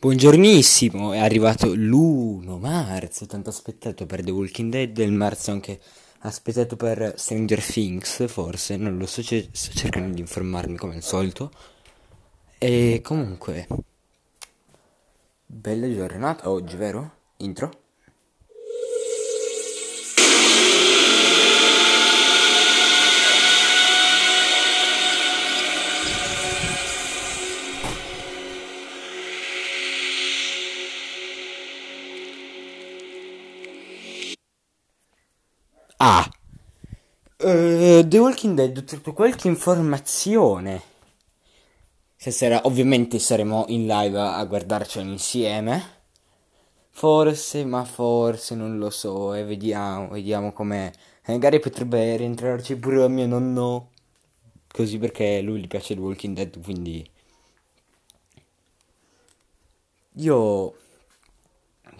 Buongiornissimo, è arrivato l'1 marzo, tanto aspettato per The Walking Dead, il marzo anche aspettato per Stranger Things, forse, non lo so, sto cercando di informarmi come al solito. E comunque, bella giornata oggi, vero? Intro? Uh, The Walking Dead, tutto qualche informazione. Stasera ovviamente saremo in live a, guardarcelo insieme. Forse, ma forse, non lo so, e vediamo, vediamo com'è. Magari potrebbe rientrarci pure mio nonno. Così perché lui gli piace The Walking Dead, quindi... Io...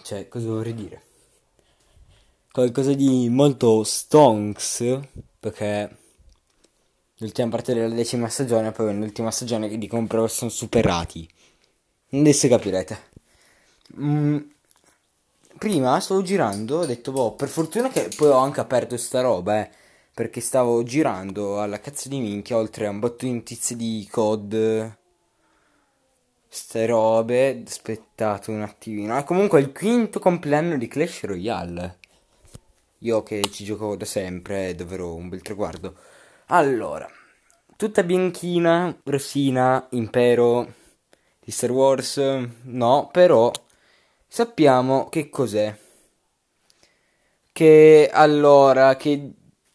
Cioè, cosa vorrei dire? Qualcosa di molto stonks, perché l'ultima parte della decima stagione, poi l'ultima stagione dicono però sono superati. Adesso capirete. Mm, prima stavo girando, ho detto, boh, per fortuna che poi ho anche aperto sta roba, eh, perché stavo girando alla cazzo di minchia, oltre a un botto di notizie di COD, ste robe, aspettate un attimino. Ah, comunque è il quinto compleanno di Clash Royale. Io che ci gioco da sempre è davvero un bel traguardo. Allora, tutta bianchina, rossina, impero di Star Wars, no, però sappiamo che cos'è. Che allora, che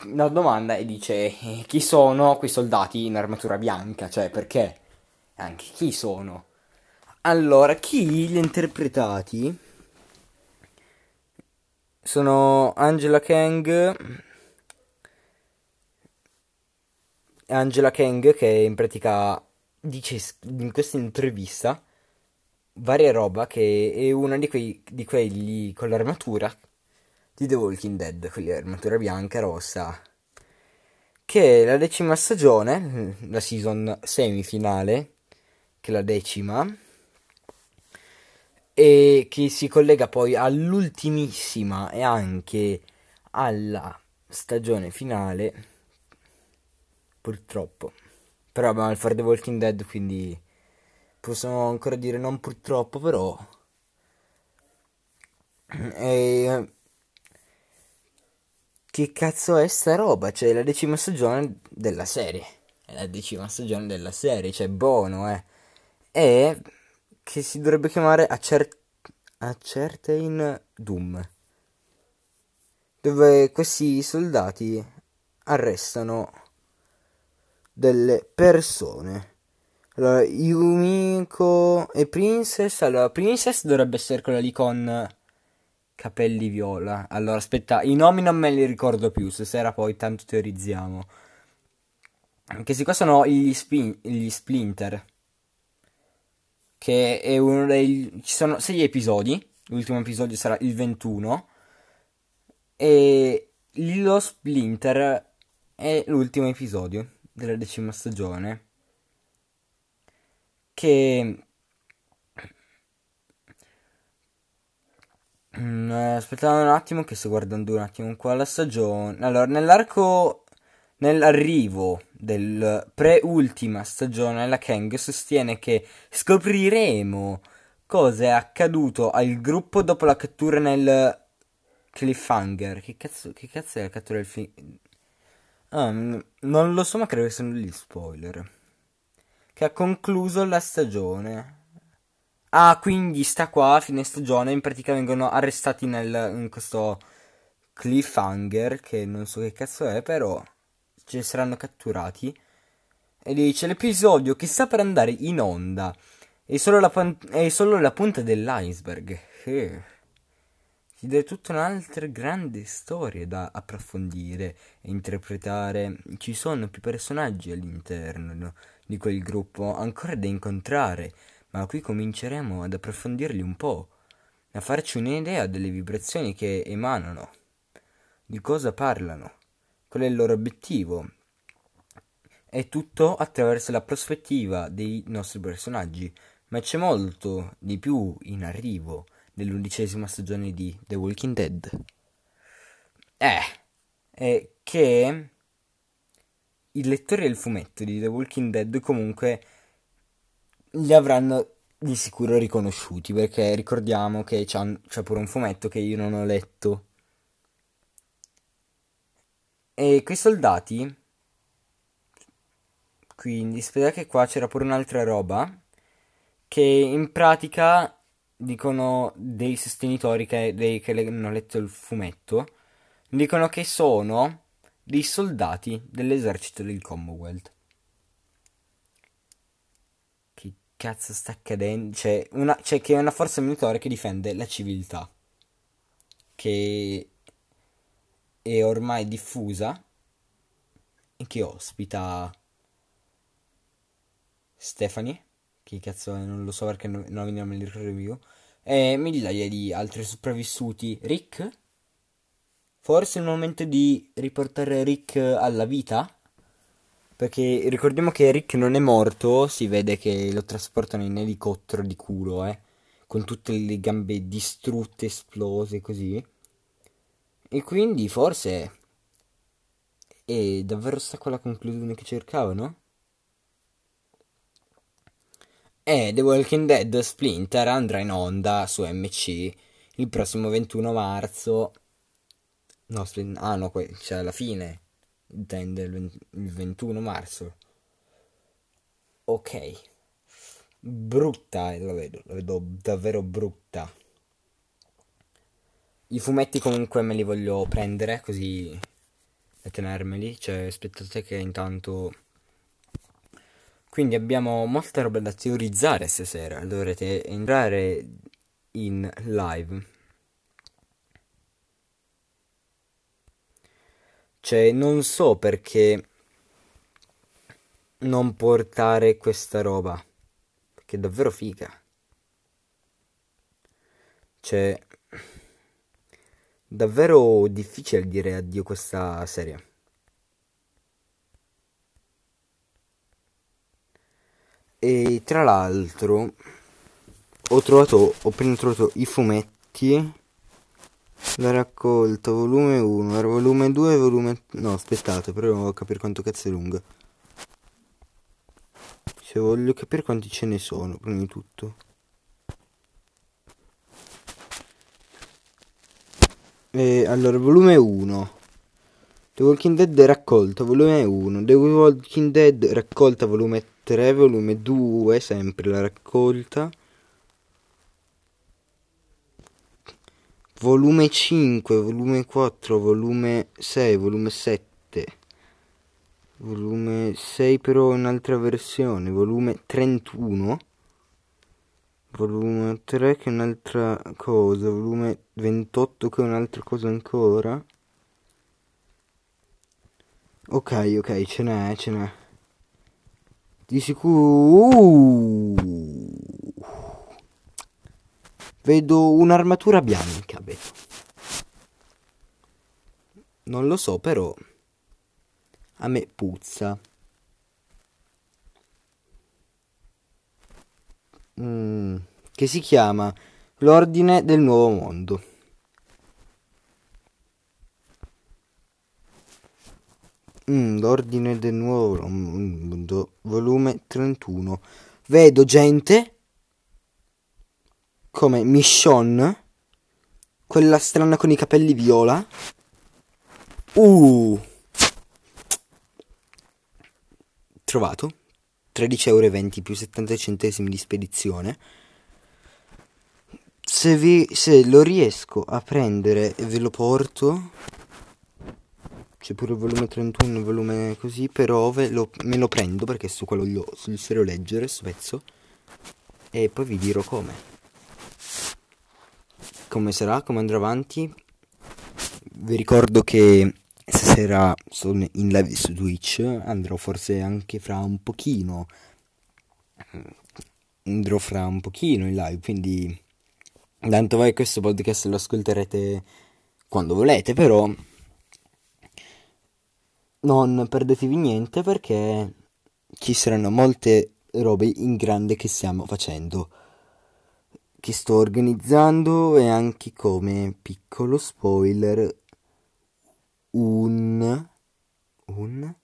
la domanda è dice eh, chi sono quei soldati in armatura bianca, cioè perché? Anche chi sono? Allora, chi li ha interpretati? Sono Angela Kang. Angela Kang che in pratica dice in questa intervista varia roba che è una di, quei, di quelli con l'armatura di The Walking Dead, quelli armatura bianca e rossa che è la decima stagione, la season semifinale, che è la decima e che si collega poi all'ultimissima e anche alla stagione finale purtroppo. Però abbiamo il fare The Walking Dead quindi possiamo ancora dire non purtroppo però e che cazzo è sta roba? Cioè la decima stagione della serie. È la decima stagione della serie cioè buono eh. E che si dovrebbe chiamare A, Cer- A Certain Doom, dove questi soldati arrestano delle persone. Allora, Yumiko e Princess. Allora, Princess dovrebbe essere quella lì con capelli viola. Allora, aspetta, i nomi non me li ricordo più. Stasera poi tanto teorizziamo. Questi qua sono gli, spin- gli Splinter che è uno dei... ci sono sei episodi, l'ultimo episodio sarà il 21, e lo Splinter è l'ultimo episodio della decima stagione, che... Mm, aspettate un attimo che sto guardando un attimo qua la stagione. Allora, nell'arco Nell'arrivo del pre-ultima stagione la Kang sostiene che scopriremo cosa è accaduto al gruppo dopo la cattura nel cliffhanger. Che cazzo, che cazzo è la cattura del film? Ah, non lo so, ma credo che siano gli spoiler. Che ha concluso la stagione. Ah, quindi sta qua a fine stagione. In pratica vengono arrestati nel, in questo cliffhanger. Che non so che cazzo è, però ce ne saranno catturati. E dice l'episodio che sta per andare in onda è solo la, pan- è solo la punta dell'iceberg. Eh. Ti tutta un'altra grande storia da approfondire e interpretare. Ci sono più personaggi all'interno no, di quel gruppo ancora da incontrare, ma qui cominceremo ad approfondirli un po', a farci un'idea delle vibrazioni che emanano, di cosa parlano qual è il loro obiettivo. È tutto attraverso la prospettiva dei nostri personaggi, ma c'è molto di più in arrivo nell'undicesima stagione di The Walking Dead. Eh, è che i lettori del fumetto di The Walking Dead comunque li avranno di sicuro riconosciuti perché ricordiamo che c'è, c'è pure un fumetto che io non ho letto. E quei soldati, quindi spiega che qua c'era pure un'altra roba che in pratica dicono dei sostenitori che, dei, che hanno letto il fumetto, dicono che sono dei soldati dell'esercito del Commonwealth. cazzo sta accadendo? C'è, una, c'è che è una forza militare che difende la civiltà. Che è ormai diffusa e che ospita Stephanie, che cazzo è, non lo so perché non, non li ricordo io, e migliaia di altri sopravvissuti. Rick? Forse è il momento di riportare Rick alla vita? Perché ricordiamo che Rick non è morto, si vede che lo trasportano in elicottero di culo, eh. Con tutte le gambe distrutte, esplose, così. E quindi forse è davvero sta quella conclusione che cercavano? E The Walking Dead Splinter andrà in onda su MC il prossimo 21 marzo. No, ah no, cioè alla fine intende il 21 marzo. Ok. Brutta, la vedo, la vedo davvero brutta. I fumetti comunque me li voglio prendere così e tenermeli. Cioè, aspettate che intanto... Quindi abbiamo molta roba da teorizzare stasera. Dovrete entrare in live Cioè, non so perché non portare questa roba. Perché è davvero figa. Cioè, davvero difficile dire addio a questa serie. E tra l'altro ho trovato, ho appena trovato i fumetti la raccolta, volume 1, volume 2, volume... No, aspettate, proviamo a capire quanto cazzo è lunga. Se voglio capire quanti ce ne sono, prima di tutto. E allora, volume 1. The Walking Dead raccolta, volume 1. The Walking Dead raccolta, volume 3, volume 2, sempre la raccolta. volume 5, volume 4, volume 6, volume 7, volume 6 però un'altra versione, volume 31, volume 3 che è un'altra cosa, volume 28 che è un'altra cosa ancora. Ok, ok, ce n'è, ce n'è. Di sicuro... Vedo un'armatura bianca, vedo. Non lo so, però a me puzza. Mm, che si chiama L'Ordine del Nuovo Mondo. Mm, L'Ordine del Nuovo Mondo, volume 31. Vedo gente come Michonne, quella strana con i capelli viola. Uh! Trovato 13,20 euro più 70 centesimi di spedizione. Se, vi, se lo riesco a prendere e ve lo porto, c'è pure il volume 31, il volume così, però lo, me lo prendo perché su quello sul serio leggere, questo pezzo, e poi vi dirò come come sarà, come andrà avanti. Vi ricordo che stasera sono in live su Twitch, andrò forse anche fra un pochino. Andrò fra un pochino in live, quindi Tanto vai questo podcast lo ascolterete quando volete, però non perdetevi niente perché ci saranno molte robe in grande che stiamo facendo, che sto organizzando e anche come piccolo spoiler un un